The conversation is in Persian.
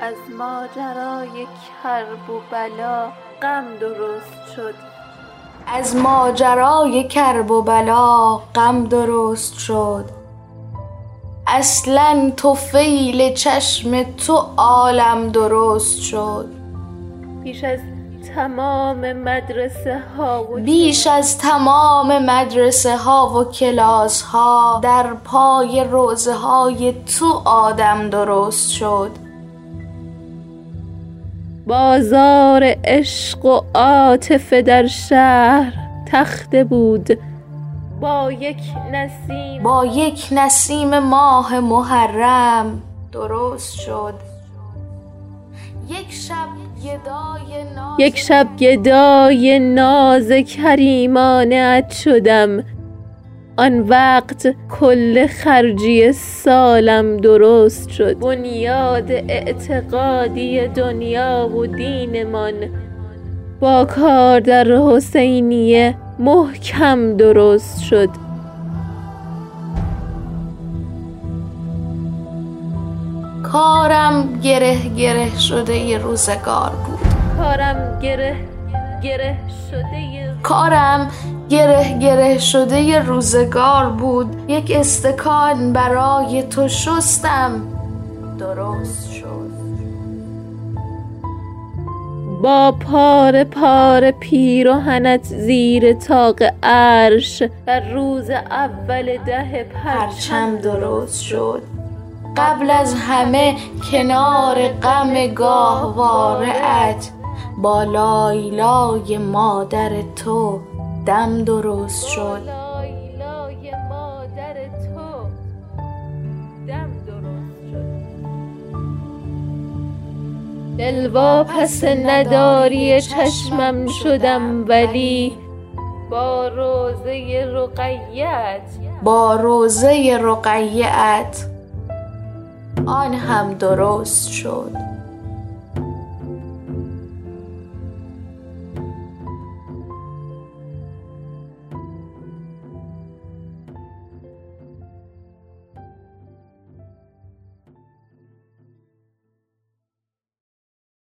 از ماجرای کرب و بلا غم درست شد. از ماجرای کرب و بلا غم درست شد. اصلا طفیل چشم تو عالم درست شد. بیش از تمام مدرسه ها و بیش از تمام مدرسه ها و کلاس ها در پای روضه های تو آدم درست شد. بازار عشق و عاطفه در شهر تخته بود. با یک نسیم با یک نسیم ماه محرم درست شد. یک شب گدای ناز یک شب گدای ناز کریمانه شدم. آن وقت کل خرجی سالم درست شد. بنیاد اعتقادی دنیا و دینمان با کار در حسینیه محکم درست شد. کارم گره گره شده ی روزگار بود. کارم گره گره شده ی- کارم گره گره شده ی روزگار بود. یک استکان برای تو شستم. درست شد. با پاره پاره پیرهنت زیر طاق عرش. در روز اول ده پرچم پرچم درست شد. قبل از همه کنار غم گاهواره ات با لایلای مادر تو دم درست شد. لای مادر تو دم درست شد. دلواپس نداری چشمم شدم ولی با روزه رقیت. با روزه رقیه ات آن هم درست شد.